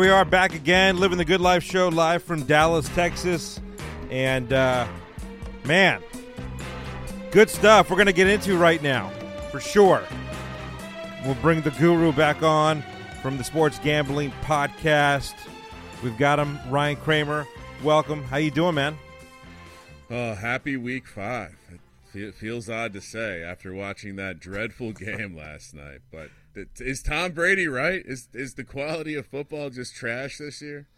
We are back again, living the good life show live from Dallas, Texas. And uh, man, good stuff we're going to get into right now, for sure. We'll bring the guru back on from the Sports Gambling Podcast. We've got him, Ryan Kramer. Welcome. How you doing, man? Oh, happy week five. It feels odd to say after watching that dreadful game last night, but is Tom Brady right? Is is the quality of football just trash this year?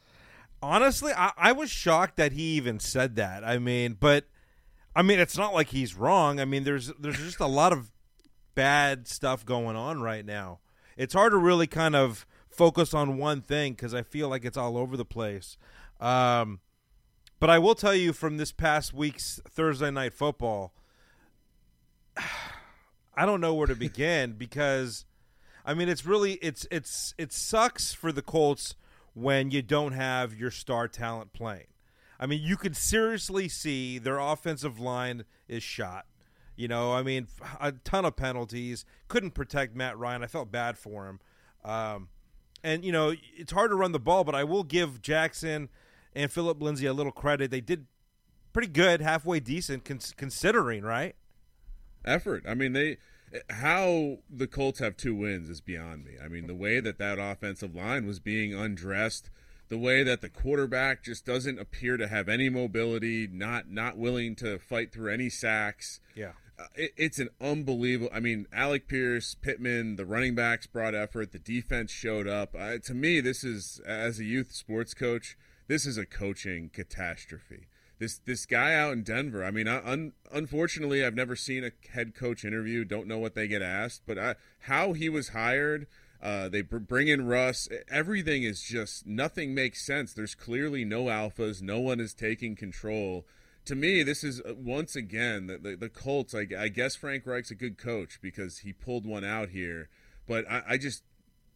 Honestly, I, I was shocked that he even said that. I mean, but I mean, it's not like he's wrong. I mean, there's there's just a lot of bad stuff going on right now. It's hard to really kind of focus on one thing because I feel like it's all over the place. Um, but I will tell you from this past week's Thursday night football, I don't know where to begin because I mean it's really it's it's it sucks for the Colts when you don't have your star talent playing. I mean, you could seriously see their offensive line is shot. You know, I mean, a ton of penalties. Couldn't protect Matt Ryan. I felt bad for him. Um, and you know, it's hard to run the ball, but I will give Jackson and Phillip Lindsay a little credit. They did pretty good, halfway decent, cons- considering, right? Effort. I mean, they how the Colts have two wins is beyond me. I mean, the way that that offensive line was being undressed, the way that the quarterback just doesn't appear to have any mobility, not not willing to fight through any sacks. Yeah. Uh, it, it's an unbelievable. I mean, Alec Pierce, Pittman, the running backs brought effort. The defense showed up. Uh, to me, this is as a youth sports coach, this is a coaching catastrophe this this guy out in Denver. I mean, un, unfortunately, I've never seen a head coach interview. Don't know what they get asked, but I, how he was hired. Uh, they br- bring in Russ. Everything is just nothing makes sense. There's clearly no alphas. No one is taking control. To me, this is uh, once again the, the, the Colts. I, I, guess Frank Reich's a good coach because he pulled one out here. But I, I just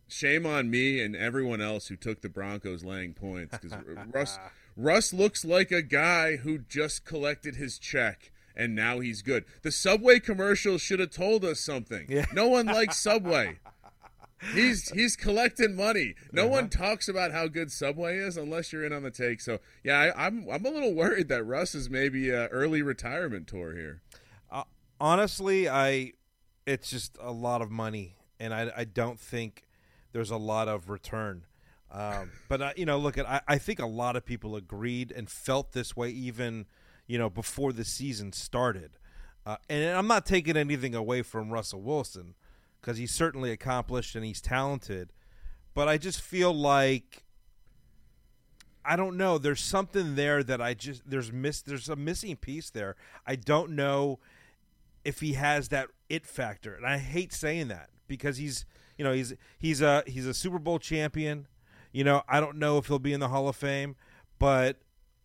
shame on me and everyone else who took the Broncos laying points because Russ Russ looks like a guy who just collected his check and now he's good. The Subway commercial should have told us something. Yeah. No one likes Subway. he's he's collecting money. No uh-huh. one talks about how good Subway is unless you're in on the take. So yeah, I, am I'm, I'm a little worried that Russ is maybe a early retirement tour here. Uh, honestly, I it's just a lot of money, and I I don't think there's a lot of return. Um, but uh, you know, look I, I think a lot of people agreed and felt this way even you know before the season started. Uh, and I'm not taking anything away from Russell Wilson because he's certainly accomplished and he's talented, but I just feel like I don't know. There's something there that I just there's miss there's a missing piece there. I don't know if he has that it factor, and I hate saying that because he's you know he's he's a he's a Super Bowl champion. You know, I don't know if he'll be in the Hall of Fame, but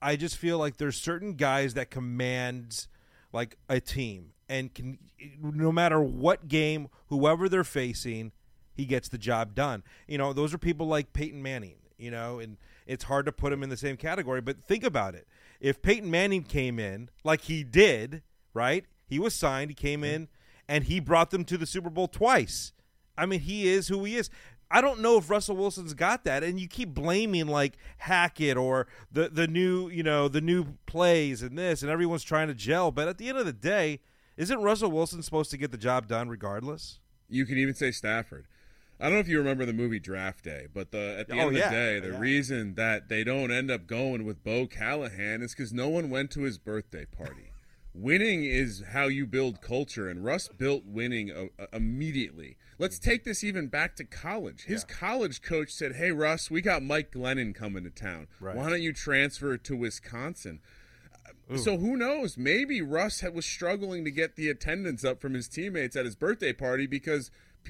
I just feel like there's certain guys that command like a team and can no matter what game, whoever they're facing, he gets the job done. You know, those are people like Peyton Manning, you know, and it's hard to put him in the same category, but think about it. If Peyton Manning came in like he did, right? He was signed, he came in and he brought them to the Super Bowl twice. I mean, he is who he is. I don't know if Russell Wilson's got that, and you keep blaming like Hackett or the the new you know the new plays and this, and everyone's trying to gel. But at the end of the day, isn't Russell Wilson supposed to get the job done regardless? You can even say Stafford. I don't know if you remember the movie Draft Day, but the at the oh, end of yeah. the day, the yeah. reason that they don't end up going with Bo Callahan is because no one went to his birthday party winning is how you build culture, and Russ built winning uh, uh, immediately. Let's take this even back to college. His yeah. college coach said, "Hey Russ, we got Mike Glennon coming to town. Right. Why don't you transfer to Wisconsin?" Uh, Ooh. So who knows? Maybe Russ was struggling to get the attendance up from his teammates at his birthday party because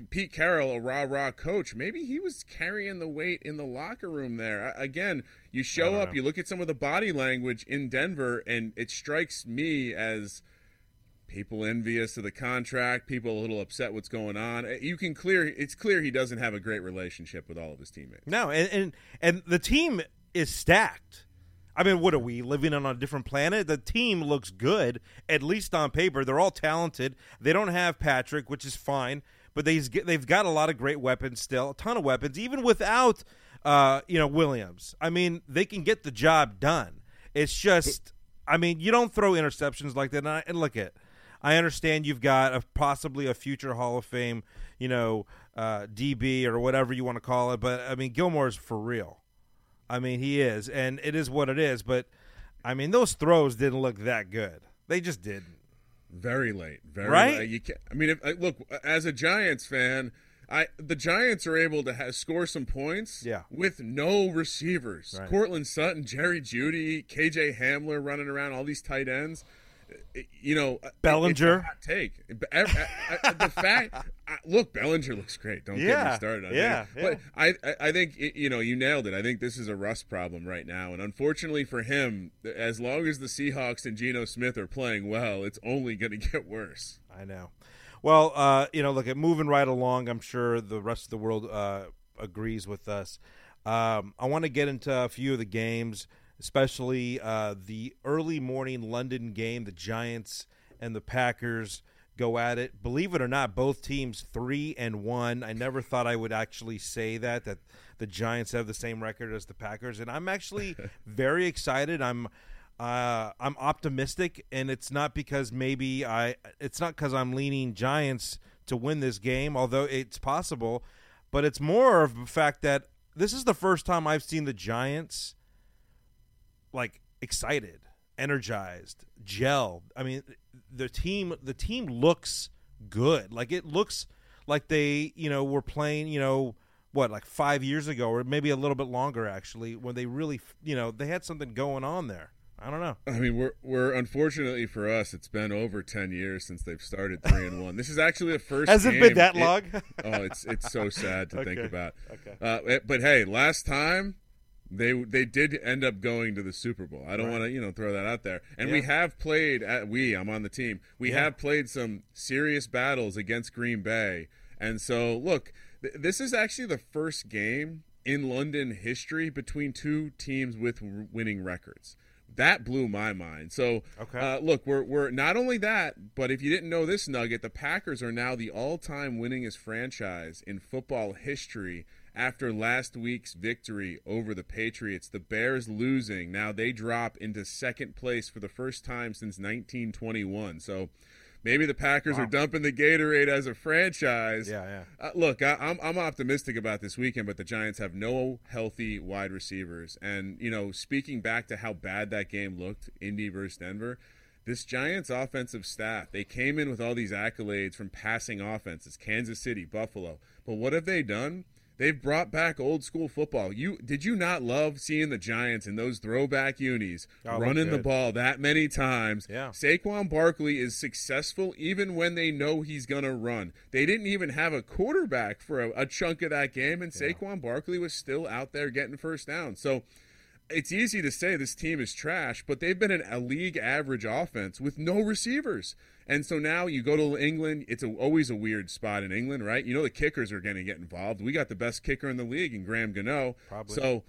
Pete Carroll, a rah rah coach, maybe he was carrying the weight in the locker room there. Again, you show up, know. you look at some of the body language in Denver, and it strikes me as people envious of the contract, people a little upset what's going on. Uh, you can clear it's clear he doesn't have a great relationship with all of his teammates. No, and and, and the team is stacked. I mean, what are we living on a different planet? The team looks good, at least on paper. They're all talented. They don't have Patrick, which is fine but they've they've got a lot of great weapons still, a ton of weapons, even without uh, you know, Williams. I mean, they can get the job done. It's just, I mean, you don't throw interceptions like that. And, I, and look at, I understand you've got a, possibly a future Hall of Fame, you know, uh, DB or whatever you want to call it, but I mean, Gilmore's for real. I mean, he is, and it is what it is. But I mean, those throws didn't look that good. They just didn't. Very late, very right. Late. You can't, I mean, if, look, as a Giants fan, I the Giants are able to have, score some points yeah. with no receivers. Right. Courtland Sutton, Jerry Jeudy, KJ Hamler running around, all these tight ends. You know, Bellinger. take the fact. Look, Bellinger looks great. Don't yeah. get me started. On yeah, yeah. But I, I think you know you nailed it. I think this is a Russ problem right now, and unfortunately for him, as long as the Seahawks and Geno Smith are playing well, it's only going to get worse. I know. Well, uh, you know, look at moving right along. I'm sure the rest of the world uh, agrees with us. Um, I want to get into a few of the games, especially uh, the early morning London game. The Giants and the Packers go at it. Believe it or not, both teams three and one. I never thought I would actually say that that the Giants have the same record as the Packers, and I'm actually very excited. I'm uh, I'm optimistic, and it's not because maybe I. It's not because I'm leaning Giants to win this game, although it's possible. But it's more of the fact that this is the first time I've seen the Giants like excited, energized, gel. I mean, the team the team looks good. Like it looks like they you know were playing you know what like five years ago or maybe a little bit longer actually when they really you know they had something going on there. I don't know. I mean, we're we're unfortunately for us, it's been over ten years since they've started three and one. This is actually the first. Has it game. been that it, long? oh, it's it's so sad to okay. think about. Okay. Uh, but hey, last time they they did end up going to the Super Bowl. I don't right. want to you know throw that out there. And yeah. we have played at we. I'm on the team. We yeah. have played some serious battles against Green Bay. And so look, th- this is actually the first game in London history between two teams with r- winning records that blew my mind. So, okay. uh, look, we're we're not only that, but if you didn't know this nugget, the Packers are now the all-time winningest franchise in football history after last week's victory over the Patriots. The Bears losing, now they drop into second place for the first time since 1921. So, maybe the Packers wow. are dumping the Gatorade as a franchise. Yeah, yeah. Uh, look, I, am I'm, I'm optimistic about this weekend, but the Giants have no healthy wide receivers. And you know, speaking back to how bad that game looked, Indy versus Denver. This Giants offensive staff, they came in with all these accolades from passing offenses, Kansas City, Buffalo. But what have they done? They've brought back old school football. You did you not love seeing the Giants in those throwback unis oh, running the ball that many times? Yeah. Saquon Barkley is successful even when they know he's gonna run. They didn't even have a quarterback for a, a chunk of that game, and Saquon. Barkley was still out there getting first down. So it's easy to say this team is trash, but they've been an, a league average offense with no receivers. And so now you go to England. It's a, always a weird spot in England, right? You know the kickers are going to get involved. We got the best kicker in the league in Graham Gano. Probably. So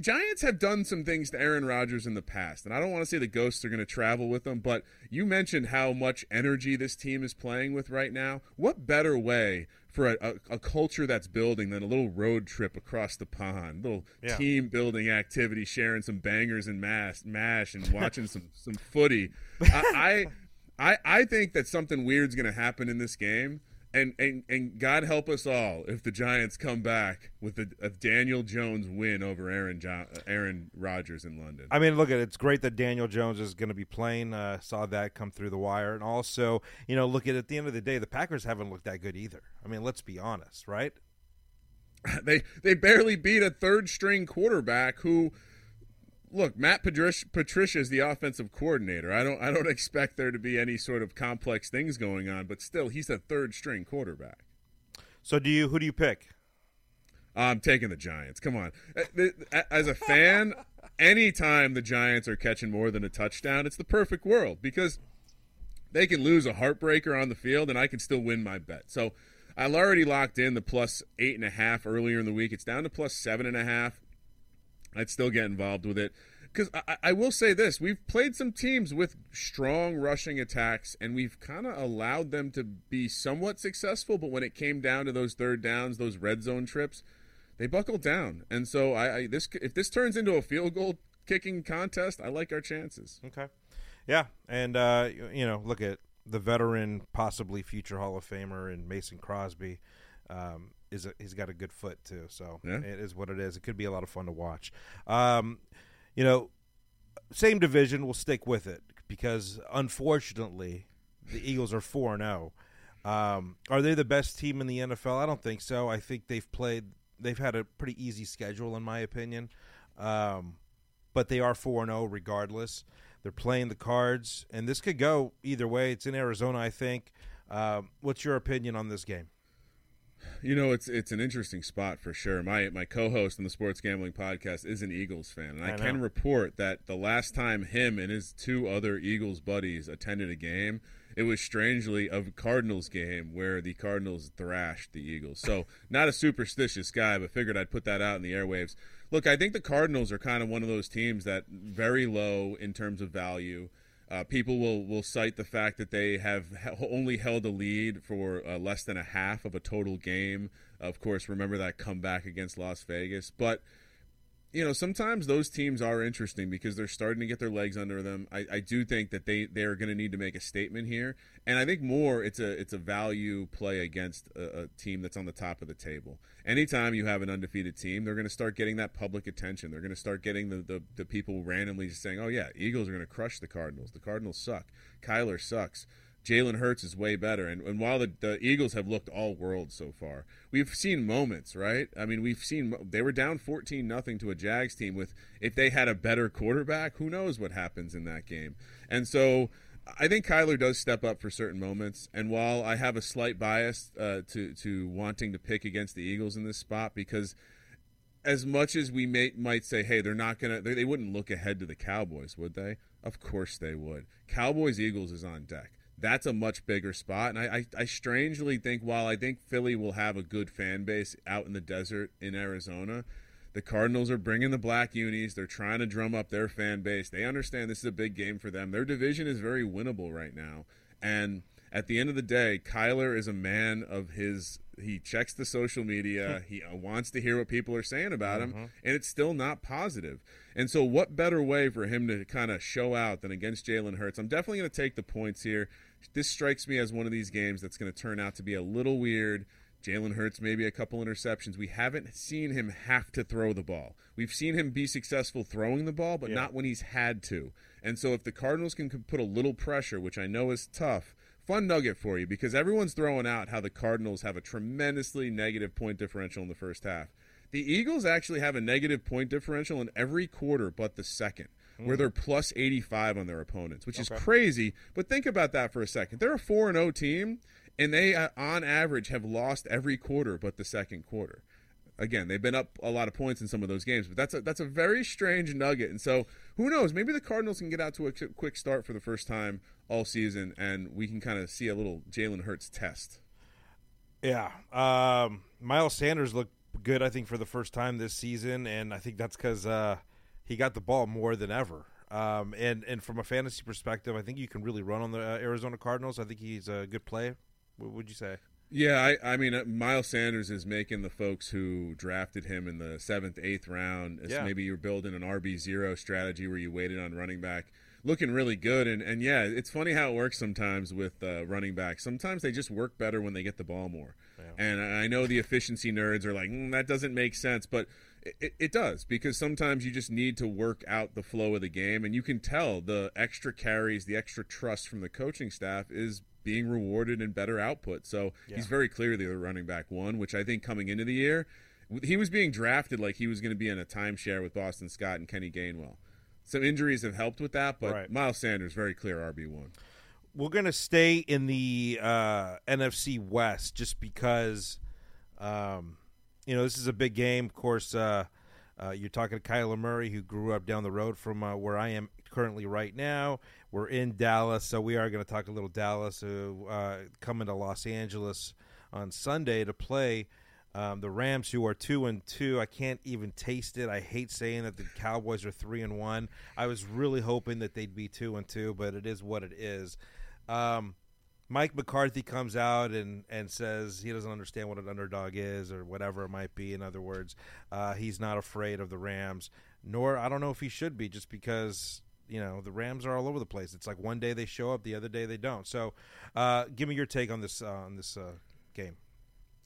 Giants have done some things to Aaron Rodgers in the past, and I don't want to say the ghosts are going to travel with them, but you mentioned how much energy this team is playing with right now. What better way for a, a, a culture that's building than a little road trip across the pond, little yeah. team building activity, sharing some bangers and mash, mash and watching some some footy. I, I I think that something weird's going to happen in this game. And, and and God help us all if the Giants come back with a, a Daniel Jones win over Aaron jo- Aaron Rodgers in London. I mean, look at it. It's great that Daniel Jones is going to be playing. Uh, saw that come through the wire, and also, you know, look at at the end of the day, the Packers haven't looked that good either. I mean, let's be honest, right? they they barely beat a third string quarterback who look, Matt Patricia is the offensive coordinator. I don't I don't expect there to be any sort of complex things going on, but still, he's a third string quarterback. So, do you who do you pick? I'm taking the Giants. Come on, uh, as a fan, anytime the Giants are catching more than a touchdown, it's the perfect world because they can lose a heartbreaker on the field, and I can still win my bet. So. I've already locked in the plus eight and a half earlier in the week. It's down to plus seven and a half. I'd still get involved with it. Because I, I, will say this we've played some teams with strong rushing attacks, and we've kind of allowed them to be somewhat successful. But when it came down to those third downs, those red zone trips, they buckle down. And so I, I this if this turns into a field goal kicking contest, I like our chances. Okay. Yeah, and uh, you know, look at the veteran, possibly future Hall of Famer, and Mason Crosby. Um, is a, he's got a good foot too, so Yeah. it is what it is. It could be a lot of fun to watch. Um, you know, same division. We'll stick with it because unfortunately, the Eagles are four and zero. Um, are they the best team in the NFL? I don't think so. I think they've played. They've had a pretty easy schedule, in my opinion. Um, but they are four and zero regardless. They're playing the Cards, and this could go either way. It's in Arizona, I think. Um, what's your opinion on this game? You know, it's it's an interesting spot for sure. My my co-host on the Sports Gambling Podcast is an Eagles fan, and I, I can report that the last time him and his two other Eagles buddies attended a game, it was strangely a Cardinals game where the Cardinals thrashed the Eagles. So, not a superstitious guy, but figured I'd put that out in the airwaves. Look, I think the Cardinals are kind of one of those teams that very low in terms of value. Uh, people will, will cite the fact that they have only held a lead for uh, less than a half of a total game. Of course, remember that comeback against Las Vegas. But you know, sometimes those teams are interesting because they're starting to get their legs under them. I, I do think that they they're going to need to make a statement here, and I think more it's a it's a value play against a, a team that's on the top of the table. Anytime you have an undefeated team, they're going to start getting that public attention. They're going to start getting the, the the people randomly just saying, "Oh yeah, Eagles are going to crush the Cardinals. The Cardinals suck. Kyler sucks." Jalen Hurts is way better. And, and while the, the Eagles have looked all world so far, we've seen moments, right? I mean, we've seen they were down 14 nothing to a Jags team with if they had a better quarterback, who knows what happens in that game. And so I think Kyler does step up for certain moments. And while I have a slight bias uh, to to wanting to pick against the Eagles in this spot because as much as we may, might say, hey, they're not gonna, they, they wouldn't look ahead to the Cowboys, would they? Of course they would. Cowboys Eagles is on deck. That's a much bigger spot, and I, I, I strangely think while I think Philly will have a good fan base out in the desert in Arizona, the Cardinals are bringing the black unis. They're trying to drum up their fan base. They understand this is a big game for them. Their division is very winnable right now, and at the end of the day, Kyler is a man of his. He checks the social media. he uh, wants to hear what people are saying about him, and it's still not positive. And so, what better way for him to kind of show out than against Jalen Hurts? I'm definitely going to take the points here. This strikes me as one of these games that's going to turn out to be a little weird. Jalen Hurts maybe a couple interceptions. We haven't seen him have to throw the ball. We've seen him be successful throwing the ball, but Yeah. not when he's had to. And so if the Cardinals can put a little pressure, which I know is tough, fun nugget for you because everyone's throwing out how the Cardinals have a tremendously negative point differential in the first half. The Eagles actually have a negative point differential in every quarter but the second, where they're plus 85 on their opponents, which is crazy. But think about that for a second. They're a 4 and 0 team, and they, uh, on average, have lost every quarter but the second quarter. Again, they've been up a lot of points in some of those games, but that's a that's a very strange nugget. And so, who knows? Maybe the Cardinals can get out to a quick start for the first time all season, and we can kind of see a little Jalen Hurts test. Yeah, um, Miles Sanders looked good. I think for the first time this season, and I think that's because uh, he got the ball more than ever. Um, and and from a fantasy perspective, I think you can really run on the uh, Arizona Cardinals. I think he's a good play. What would you say? Yeah, I, I mean, uh, Miles Sanders is making the folks who drafted him in the seventh, eighth round. As Yeah. Maybe you're building an RB zero strategy where you waited on running back, looking really good. And and yeah, it's funny how it works sometimes with uh, running backs. Sometimes they just work better when they get the ball more. And I know the efficiency nerds are like, mm, that doesn't make sense, but it, it does because sometimes you just need to work out the flow of the game, and you can tell the extra carries, the extra trust from the coaching staff is being rewarded in better output. So he's very clearly the running back one, which I think coming into the year, he was being drafted like he was going to be in a timeshare with Boston Scott and Kenny Gainwell. Some injuries have helped with that, but Right. Miles Sanders very clear RB one. We're gonna stay in the uh, NFC West just because, um, you know, this is a big game. Of course, uh, uh, you're talking to Kyler Murray, who grew up down the road from uh, where I am currently right now. We're in Dallas, so we are going to talk a little Dallas. Who uh, coming to Los Angeles on Sunday to play um, the Rams, who are two and two. I can't even taste it. I hate saying that the Cowboys are three and one. I was really hoping that they'd be two and two, but it is what it is. Um, Mike McCarthy comes out and, and says he doesn't understand what an underdog is or whatever it might be. In other words, uh, he's not afraid of the Rams, nor I don't know if he should be, just because you know the Rams are all over the place. It's like one day they show up, the other day they don't. So, uh, give me your take on this uh, on this uh, game.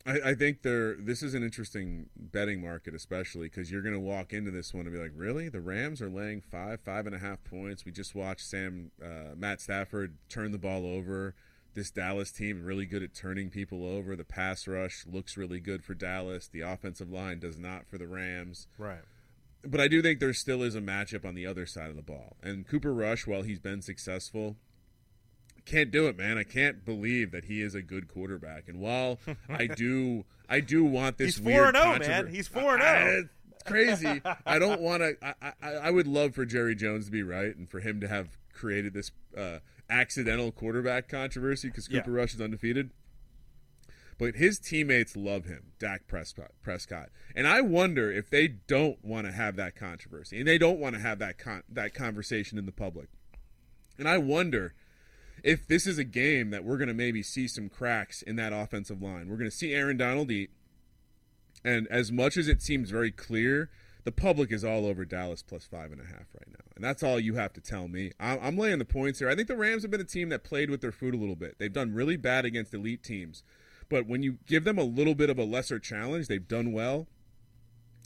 I, I think there. This is an interesting betting market, especially because you're going to walk into this one and be like, "Really? The Rams are laying five, five and a half points." We just watched Sam, uh, Matt Stafford turn the ball over. This Dallas team really good at turning people over. The pass rush looks really good for Dallas. The offensive line does not for the Rams. Right. But I do think there still is a matchup on the other side of the ball. And Cooper Rush, while he's been successful, can't do it, man. I can't believe that he is a good quarterback. And while I do, I do want this. He's four and zero, oh, man. He's four and zero. It's crazy. I don't want to. I, I, I would love for Jerry Jones to be right and for him to have created this uh, accidental quarterback controversy because Cooper Yeah. Rush is undefeated. But his teammates love him, Dak Prescott. Prescott, and I wonder if they don't want to have that controversy and they don't want to have that con- that conversation in the public. And I wonder if this is a game that we're going to maybe see some cracks in that offensive line. We're going to see Aaron Donald eat, and as much as it seems very clear, the public is all over Dallas plus five and a half right now, and that's all you have to tell me. I'm, I'm laying the points here. I think the Rams have been a team that played with their food a little bit. They've done really bad against elite teams, but when you give them a little bit of a lesser challenge, they've done well.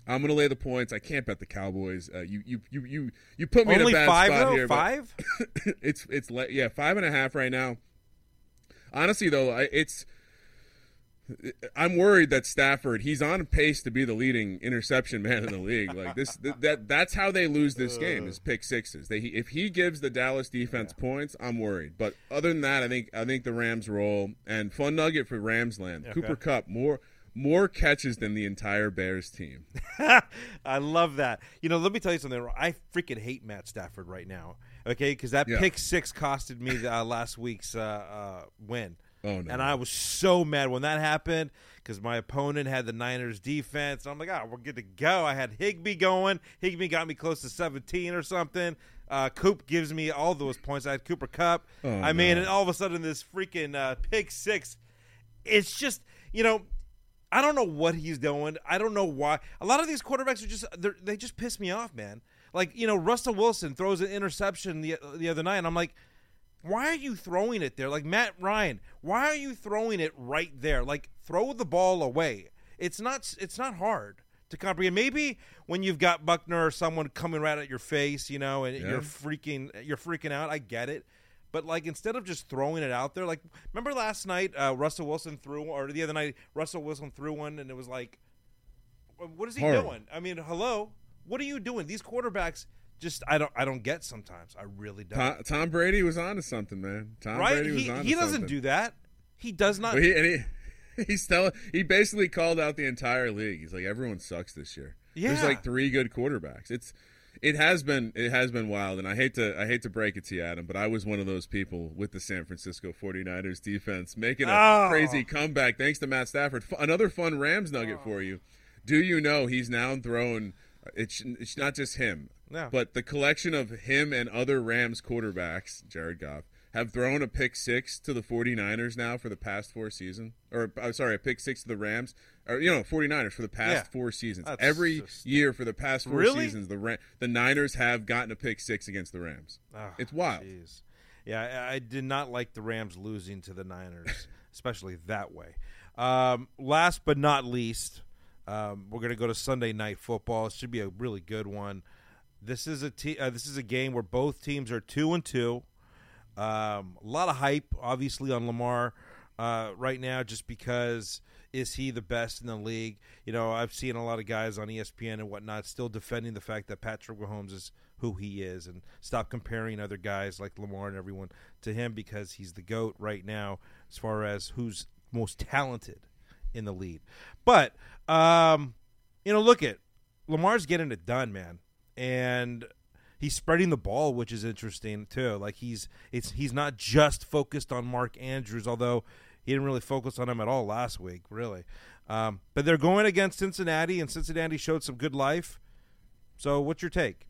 I'm going to lay the points. I can't bet the Cowboys. Uh, you, you, you, you, you put me Only in a bad five spot though. here. Five. it's it's yeah five and a half right now. Honestly, though, I, it's I'm worried that Stafford he's on pace to be the leading interception man in the league. Like this, th- that that's how they lose this game is pick sixes. They if he gives the Dallas defense points, I'm worried. But other than that, I think I think the Rams roll and fun nugget for Ramsland. Okay. Cooper Kupp more more catches than the entire Bears team. I love that. You know, let me tell you something. I freaking hate Matt Stafford right now. Okay, because that Yeah. pick six costed me uh, last week's uh, uh, win. Oh no! And I was so mad when that happened because my opponent had the Niners defense. I'm like, oh, we're good to go. I had Higbee going. Higbee got me close to 17 or something. Uh, Coop gives me all those points. I had Cooper Kupp. Oh, I mean, no. and all of a sudden, this freaking uh, pick six. It's just, you know, I don't know what he's doing. I don't know why. A lot of these quarterbacks are just they just piss me off, man. Like you know, Russell Wilson throws an interception the the other night, and I'm like, why are you throwing it there? Like Matt Ryan, why are you throwing it right there? Like throw the ball away. It's not it's not hard to comprehend. Maybe when you've got Buckner or someone coming right at your face, you know, and Yeah. you're freaking you're freaking out. I get it. But like instead of just throwing it out there, like remember last night uh, Russell Wilson threw or the other night Russell Wilson threw one and it was like what is he Horrible. doing? I mean, hello. What are you doing? These quarterbacks just I don't I don't get sometimes. I really don't. Tom, Tom Brady was on to something, man. Tom right? Brady was He, he doesn't something. do that. He does not. He, and he, he's telling, he basically called out the entire league. He's like, everyone sucks this year. Yeah. There's like three good quarterbacks. It's, it has been, it has been wild. And I hate to, I hate to break it to you, Adam, but I was one of those people with the San Francisco 49ers defense making a Oh. crazy comeback thanks to Matt Stafford. F- Another fun Rams nugget Oh. for you. Do you know he's now thrown, it's, it's not just him, No. but the collection of him and other Rams quarterbacks, Jared Goff, have thrown a pick six to the 49ers now for the past four seasons. Or, uh, sorry, a pick six to the Rams. Or, you know, 49ers for the past Yeah. four seasons. That's Every just- year for the past four Really? seasons, the Ram- the Niners have gotten a pick six against the Rams. Oh, It's wild. jeez. Yeah, I, I did not like the Rams losing to the Niners, especially that way. Um, last but not least, um, we're going to go to Sunday night football. It should be a really good one. This is a uh, this is a game where both teams are two and two. Um, a lot of hype, obviously, on Lamar uh, right now, just because is he the best in the league? You know, I've seen a lot of guys on ESPN and whatnot still defending the fact that Patrick Mahomes is who he is, and stop comparing other guys like Lamar and everyone to him because he's the goat right now as far as who's most talented in the lead. But um, you know, look at Lamar's getting it done, man, and he's spreading the ball, which is interesting too. Like he's it's he's not just focused on Mark Andrews, although he didn't really focus on him at all last week, really. Um, but they're going against Cincinnati, and Cincinnati showed some good life. So, what's your take?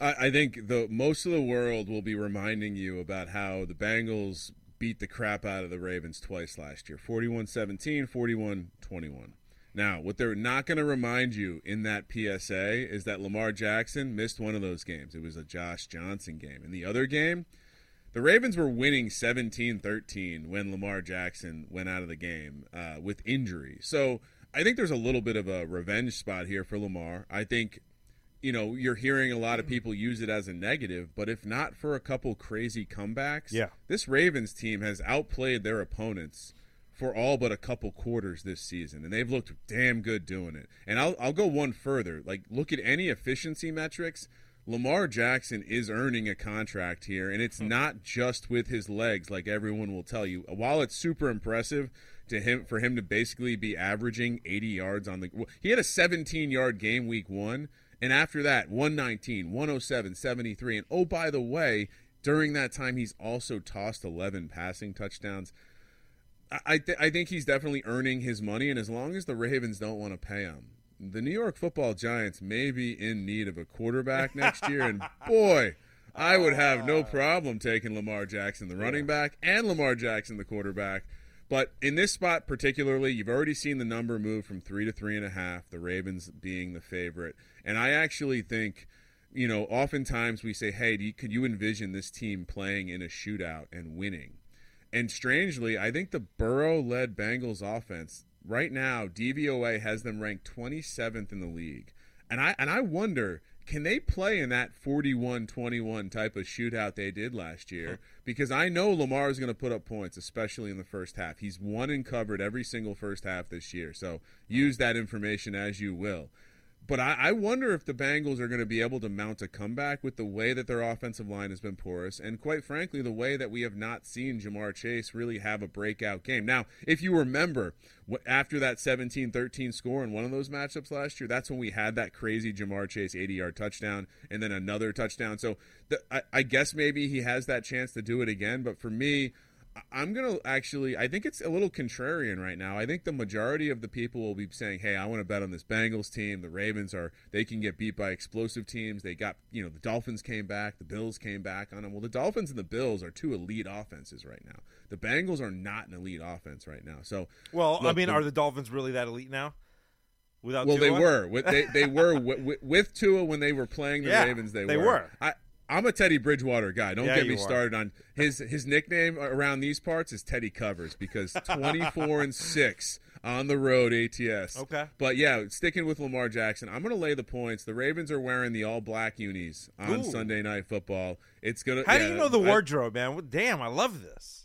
I, I think the most of the world will be reminding you about how the Bengals beat the crap out of the Ravens twice last year 41 17, 41 21. Now, what they're not going to remind you in that PSA is that Lamar Jackson missed one of those games. It was a Josh Johnson game. In the other game, the Ravens were winning 17 13 when Lamar Jackson went out of the game uh, with injury. So I think there's a little bit of a revenge spot here for Lamar. I think, you know, you're hearing a lot of people use it as a negative, but if not for a couple crazy comebacks, Yeah. this Ravens team has outplayed their opponents for all but a couple quarters this season, and they've looked damn good doing it. And I'll I'll go one further. Like look at any efficiency metrics. Lamar Jackson is earning a contract here, and it's oh. not just with his legs, like everyone will tell you. While it's super impressive to him for him to basically be averaging 80 yards on the, he had a 17 yard game week one, and after that 119, 107, 73, and oh by the way, during that time he's also tossed 11 passing touchdowns. I I, th- I think he's definitely earning his money, and as long as the Ravens don't want to pay him, the New York Football Giants may be in need of a quarterback next year, and boy, I would have no ah. problem taking Lamar Jackson, the running back, and Lamar Jackson, the quarterback. But in this spot particularly, you've already seen the number move from three to three and a half, the Ravens being the favorite. And I actually think, you know, oftentimes we say, hey, do you, could you envision this team playing in a shootout and winning? And strangely, I think the Burrow led Bengals offense right now, DVOA has them ranked 27th in the league. And I and I wonder, can they play in that 41-21 type of shootout they did last year? Because I know Lamar is going to put up points, especially in the first half. He's won and covered every single first half this year. So use that information as you will. But I, I wonder if the Bengals are going to be able to mount a comeback with the way that their offensive line has been porous, and quite frankly, the way that we have not seen Ja'Marr Chase really have a breakout game. Now, if you remember, after that 17 13 score in one of those matchups last year, that's when we had that crazy Ja'Marr Chase 80 yard touchdown and then another touchdown. So the, I, I guess maybe he has that chance to do it again, but for me, I'm going to actually, I think it's a little contrarian right now. I think the majority of the people will be saying, hey, I want to bet on this Bengals team. The Ravens are, they can get beat by explosive teams. They got, you know, the Dolphins came back, the Bills came back on them. Well, the Dolphins and the Bills are two elite offenses right now. The Bengals are not an elite offense right now. So, Well, I mean, the- are the Dolphins really that elite now? Without well, they were. With- They, they were with, with Tua when they were playing the Yeah, Ravens. They, they were. were. I, I'm a Teddy Bridgewater guy. Don't Yeah, get me started on his his nickname around these parts is Teddy Covers because 24 and six on the road ATS. Okay. But yeah, sticking with Lamar Jackson, I'm going to lay the points. The Ravens are wearing the all black unis on Ooh. Sunday Night Football. It's gonna. How do you know the I- wardrobe, man? Well, Damn, I love this.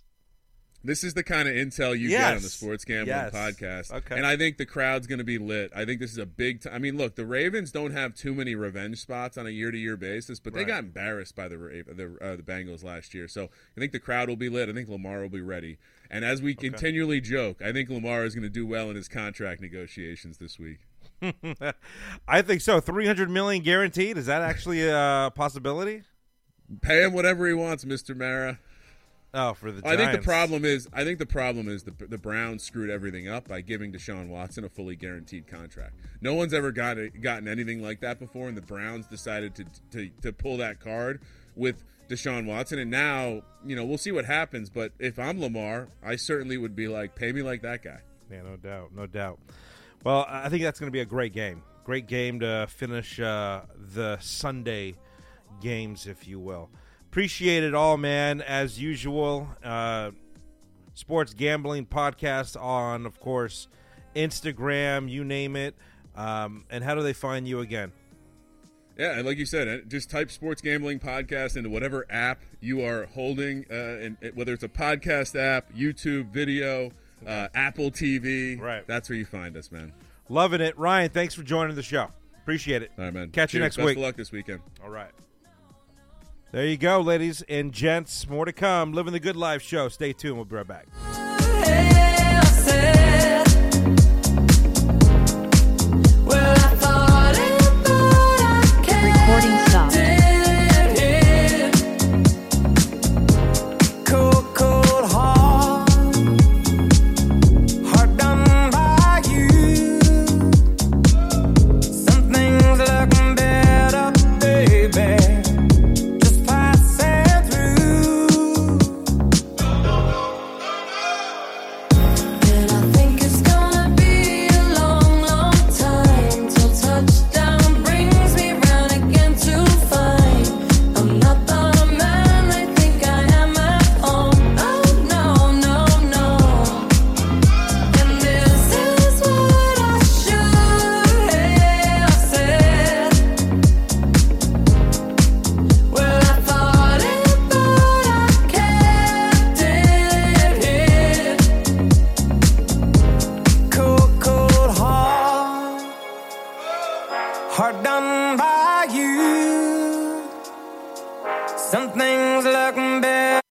This is the kind of intel you get on the Sports Gambling Yes. podcast. Okay. And I think the crowd's going to be lit. I think this is a big time. I mean, look, the Ravens don't have too many revenge spots on a year to year basis, but they got embarrassed by the the, uh, the Bengals last year. So I think the crowd will be lit. I think Lamar will be ready. And as we continually joke, I think Lamar is going to do well in his contract negotiations this week. I think so. Three hundred million guaranteed. Is that actually a possibility? Pay him whatever he wants, Mr. Mara. Oh, for the I think the problem is I think the problem is the the Browns screwed everything up by giving Deshaun Watson a fully guaranteed contract. No one's ever got it, gotten anything like that before, and the Browns decided to, to to pull that card with Deshaun Watson. And now you know we'll see what happens. But if I'm Lamar, I certainly would be like, pay me like that guy. Yeah, no doubt, no doubt. Well, I think that's going to be a great game. Great game to finish uh, the Sunday games, if you will. Appreciate it all, man. As usual, uh, sports gambling podcast on, of course, Instagram, you name it. Um, and how do they find you again? Yeah, and like you said, uh, just type sports gambling podcast into whatever app you are holding, uh, and and whether it's a podcast app, YouTube video, uh, Apple TV. Right. That's where you find us, man. Loving it. Ryan, thanks for joining the show. Appreciate it. All right, man. Catch you next Best week. of luck this weekend. All right. There you go, ladies and gents. More to come. Living the Good Life show. Stay tuned. We'll be right back.